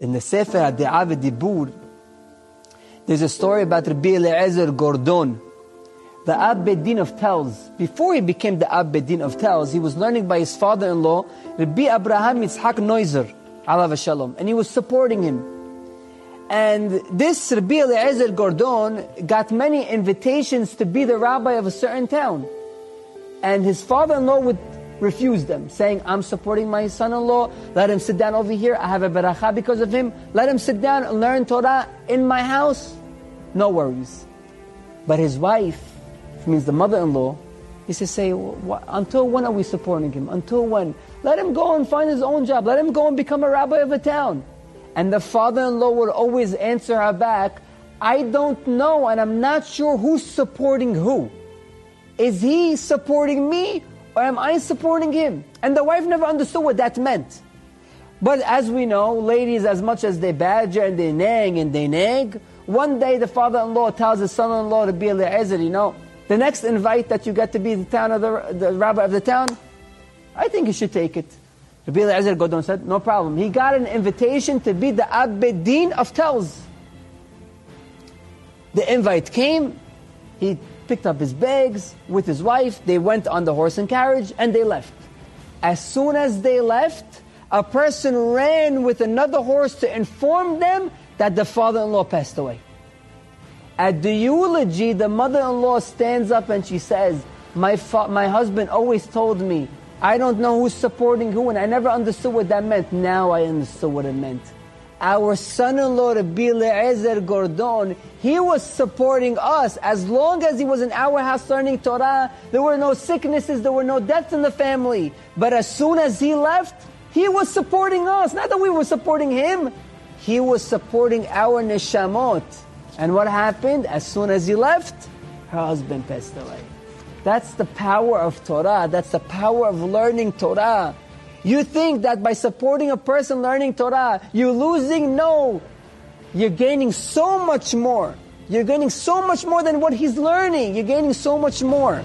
In the Sefer Adi'ah Dibur, there's a story about Rabbi Eliezer Gordon, the Ab Bedin of Telz. Before he became the Ab Bedin of Telz, he was learning by his father-in-law, Rabbi Abraham Yitzhak Neuser, alav shalom, and he was supporting him. And this Rabbi Eliezer Gordon got many invitations to be the rabbi of a certain town. And his father-in-law would refused them, saying, I'm supporting my son-in-law, let him sit down over here, I have a beracha because of him, let him sit down and learn Torah in my house, no worries. But his wife, means the mother-in-law, he says, say, until when are we supporting him? Until when? Let him go and find his own job, let him go and become a rabbi of a town. And the father-in-law would always answer her back, I don't know and I'm not sure who's supporting who. Is he supporting me or am I supporting him? And the wife never understood what that meant. But as we know, ladies, as much as they badger and they nag and they nag, one day the father-in-law tells his son-in-law to be Eliezer, you know, the next invite that you get to be the town of the, the rabbi of the town, I think you should take it. Rabbi Eliezer Gordon said, no problem. He got an invitation to be the Abedin of Telz. The invite came, he picked up his bags with his wife, they went on the horse and carriage, and they left. As soon as they left, a person ran with another horse to inform them that the father-in-law passed away. At the eulogy, the mother-in-law stands up and she says, my, fa- my husband always told me, I don't know who's supporting who, and I never understood what that meant. Now I understood what it meant our son-in-law Rabbi Eliezer Gordon, he was supporting us. As long as he was in our house learning Torah, there were no sicknesses, there were no deaths in the family. But as soon as he left, he was supporting us. Not that we were supporting him. He was supporting our neshamot. And what happened? As soon as he left, her husband passed away. That's the power of Torah. That's the power of learning Torah. You think that by supporting a person learning Torah, you're losing? No. You're gaining so much more. You're gaining so much more than what he's learning. You're gaining so much more.